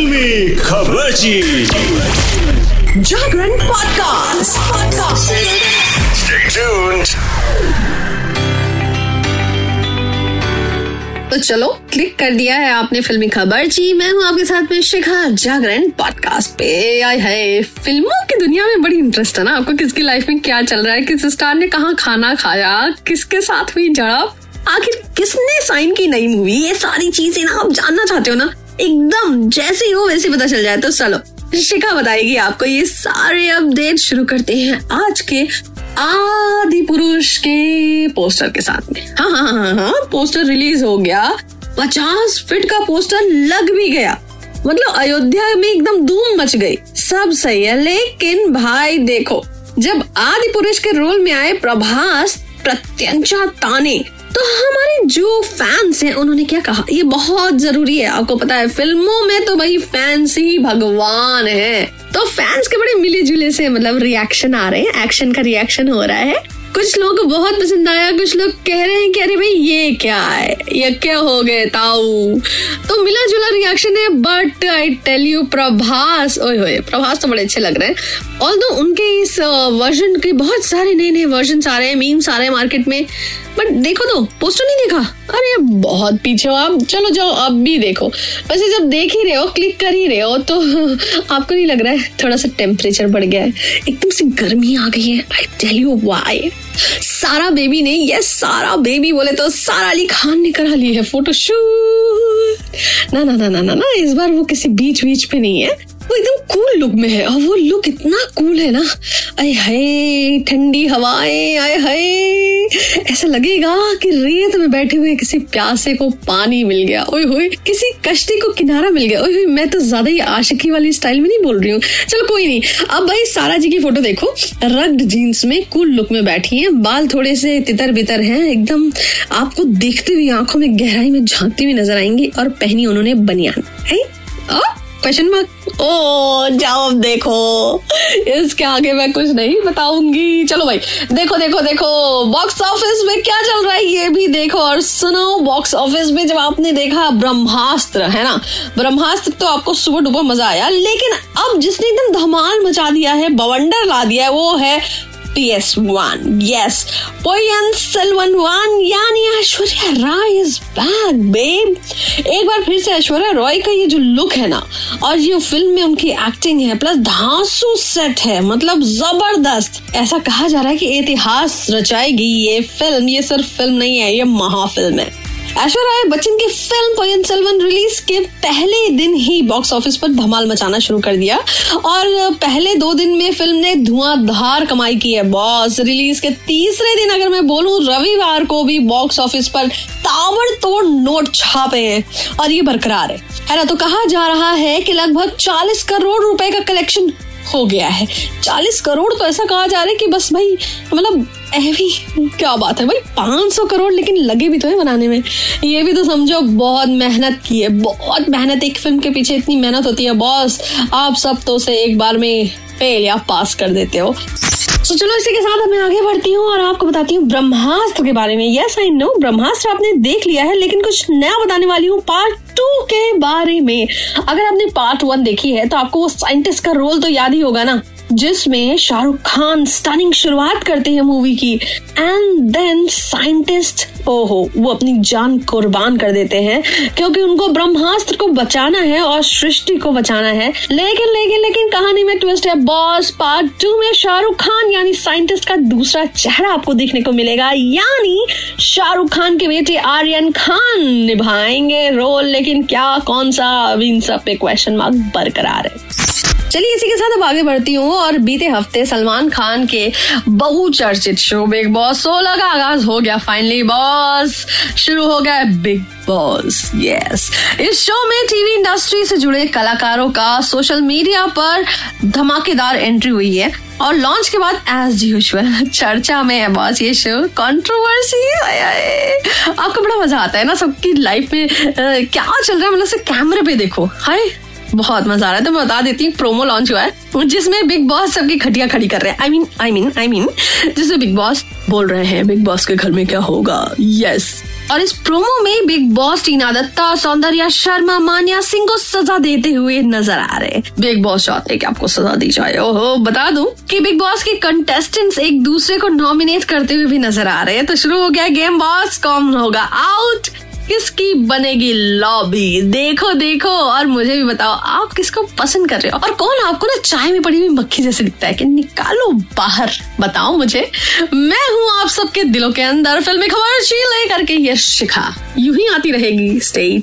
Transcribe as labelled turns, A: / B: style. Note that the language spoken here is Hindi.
A: फिल्मी खबर
B: Jagran podcast podcast
A: Stay tuned.
C: तो चलो क्लिक कर दिया है आपने फिल्मी खबर। जी मैं हूँ आपके साथ में शिखा जागरण पॉडकास्ट पे। आए है फ़िल्मों की दुनिया में बड़ी इंटरेस्ट है ना आपको। किसकी लाइफ में क्या चल रहा है? किस स्टार ने कहाँ खाना खाया? किसके साथ हुई झड़प? आखिर किसने साइन की नई मूवी ये सारी चीज़ें ना आप जानना चाहते हो ना। एकदम जैसे ही हो वैसे पता चल जाए तो चलो, शिखा बताएगी आपको, ये सारे अपडेट शुरू करते हैं आज के आदि पुरुष के पोस्टर के साथ में। हाँ हाँ हाँ हाँ पोस्टर रिलीज़ हो गया। पचास फीट का पोस्टर लग भी गया। मतलब अयोध्या में एकदम धूम मच गई। सब सही है, लेकिन भाई देखो, जब आदि पुरुष के रोल में आए प्रभास प्रत्यंचा ताने तो हमारे जो फैंस हैं, उन्होंने क्या कहा? ये बहुत ज़रूरी है। आपको पता है, फ़िल्मों में तो भाई फैंस ही भगवान है। तो फैंस के बड़े मिले जुले से मतलब रिएक्शन आ रहे हैं। एक्शन का रिएक्शन हो रहा है। कुछ लोगों को बहुत पसंद आया, कुछ लोग कह रहे हैं कि अरे भाई, ये क्या है? ये क्या हो गए ताऊ? तो मिला जुला रिएक्शन है but I tell you Prabhas, ओए होए, प्रभास तो बड़े अच्छे लग रहे हैं। ऑल उनके इस वर्जन के बहुत सारे नए नए वर्जन आ रहे हैं मीम्स आ रहे हैं मार्केट में बट देखो तो पोस्टर नहीं देखा? अरे बहुत पीछे हो आप। चलो जाओ अब भी देखो। वैसे जब देख ही रहे हो क्लिक कर ही रहे हो तो आपको नहीं लग रहा है, थोड़ा सा टेम्परेचर बढ़ गया है। एकदम से गर्मी आ गई है I tell you why Sara baby ने ये सारा बेबी बोले तो सारा अली खान ने करा ली है फोटोशूट ना ना ना ना ना ना, इस बार वो किसी बीच बीच पे नहीं है। वो एकदम कूल लुक में है और वो लुक इतना कूल है ना। आए हाय, ठंडी हवाएँ, आए हाय। ऐसा लगेगा कि रेत में बैठे हुए किसी प्यासे को पानी मिल गया। ओए होए, किसी कश्ती को किनारा मिल गया। ओए होए, मैं तो ज़्यादा ही आशिकी वाली स्टाइल में नहीं बोल रही हूँ। चलो, कोई नहीं। अब भाई, सारा जी की फ़ोटो देखो। रग्ड जीन्स में कूल लुक में बैठी है। बाल थोड़े से तितर बितर हैं। एकदम आपको देखते हुए आँखों में गहराई में झांकती हुई नज़र आएँगी और पहनी उन्होंने बनियान। है? क्वेश्चन मार्क ओ जाओ देखो। इसके आगे मैं कुछ नहीं बताऊँगी। चलो भाई, देखो देखो देखो। बॉक्स ऑफ़िस में क्या चल रहा है ये भी देखो और सुनो बॉक्स ऑफ़िस में जब आपने देखा ब्रह्मास्त्र, है ना? ब्रह्मास्त्र तो आपको सुबह डुबा मज़ा आया, लेकिन अब जिसने एकदम धमाल मचा दिया है, बवंडर ला दिया है, वो है PS1 yes. Ponniyin Selvan one यानी Aishwarya Rai is back babe एक बार फिर से ऐश्वर्या रॉय का ये जो लुक है ना, और ये फ़िल्म में उनकी एक्टिंग है प्लस धांसू सेट है मतलब ज़बरदस्त। ऐसा कहा जा रहा है कि इतिहास रचाएगी ये फ़िल्म ये सिर्फ़ फ़िल्म नहीं है, ये महाफिल्म है। ऐश्वर्या बच्चन की फ़िल्म पोयन सेल्वन रिलीज़ के पहले दिन ही बॉक्स ऑफ़िस पर धमाल मचाना शुरू कर दिया। और पहले दो दिन में फ़िल्म ने धुआंधार कमाई की है बॉस रिलीज़ के तीसरे दिन अगर मैं बोलूँ, रविवार को भी बॉक्स ऑफ़िस पर ताबड़तोड़ नोट छापे हैं। और ये बरकरार है। है ना? तो कहा जा रहा है कि लगभग 40 करोड़ रुपए का कलेक्शन हो गया है। चालीस करोड़ तो ऐसा कहा जा रहा है कि बस भाई मतलब भी क्या बात है भाई, पाँच सौ करोड़ लेकिन लगे भी तो है बनाने में। ये भी तो समझो, बहुत मेहनत की है, बहुत मेहनत एक फ़िल्म के पीछे इतनी मेहनत होती है, बॉस आप सब तो उसे एक बार में फेल या पास कर देते हो। तो चलो इसी के साथ मैं आगे बढ़ती हूँ और आपको बताती हूँ ब्रह्मास्त्र के बारे में। यस आई नो ब्रह्मास्त्र आपने देख लिया है, लेकिन कुछ नया बताने वाली हूँ पार्ट टू के बारे में। अगर आपने पार्ट वन देखी है तो आपको वो साइंटिस्ट का रोल तो याद ही होगा ना। जिसमें शाहरुख खान स्टनिंग शुरुआत करते हैं मूवी की एंड देन साइंटिस्ट ओहो, वो अपनी जान कुर्बान कर देते हैं, क्योंकि उनको ब्रह्मास्त्र को बचाना है और सृष्टि को बचाना है। लेकिन लेकिन लेकिन कहानी में ट्विस्ट है। बॉस पार्ट टू में शाहरुख खान, यानी साइंटिस्ट का दूसरा चेहरा आपको देखने को मिलेगा। यानी शाहरुख खान के बेटे आर्यन खान निभाएँगे रोल लेकिन क्या, कौन सा? अभी इन सब पे क्वेश्चन मार्क बरकरार है। चलिए इसी के साथ अब आगे बढ़ती हूँ और बीते हफ़्ते सलमान खान के बहुचर्चित शो बिग बॉस सोलह का आगाज़ हो गया फाइनली बॉस। शुरू हो गया बिग बॉस यस इस शो में टीवी इंडस्ट्री से जुड़े कलाकारों का सोशल मीडिया पर धमाकेदार एंट्री हुई है और लॉन्च के बाद एज यूजल चर्चा में है बॉस ये शो कंट्रोवर्सी आपको बड़ा मज़ा आता है ना सबकी लाइफ में आ, क्या चल रहा है? मतलब कैमरे पे देखो हाय। बहुत मज़ा आ रहा है। तो बता देती हूँ प्रोमो लॉन्च हुआ है, जिसमें बिग बॉस सबकी खटिया खड़ी कर रहे हैं। I mean I mean I mean जिसमें बिग बॉस बोल रहे हैं बिग बॉस के घर में क्या होगा? यस और इस प्रोमो में बिग बॉस टीना दत्ता, सौंदर्या शर्मा, मान्या सिंह को सजा देते हुए नज़र आ रहे बिग बॉस चाहते कि आपको सजा दी जाए। ओहो, बता दूँ कि बिग बॉस के कंटेस्टेंट्स एक दूसरे को नॉमिनेट करते हुए भी नज़र आ रहे हैं। तो शुरू हो गया गेम बॉस कौन होगा? आउट किसकी बनेगी लॉबी देखो देखो, और मुझे भी बताओ, आप किसको पसंद कर रहे हो? और कौन आपको ना चाय में पड़ी हुई मक्खी जैसे दिखता है कि निकालो बाहर, बताओ मुझे। मैं हूँ आप सबके दिलों के अंदर। फिल्मी खबर लेकर के ये शिखा। यू ही आती रहेगी। स्टे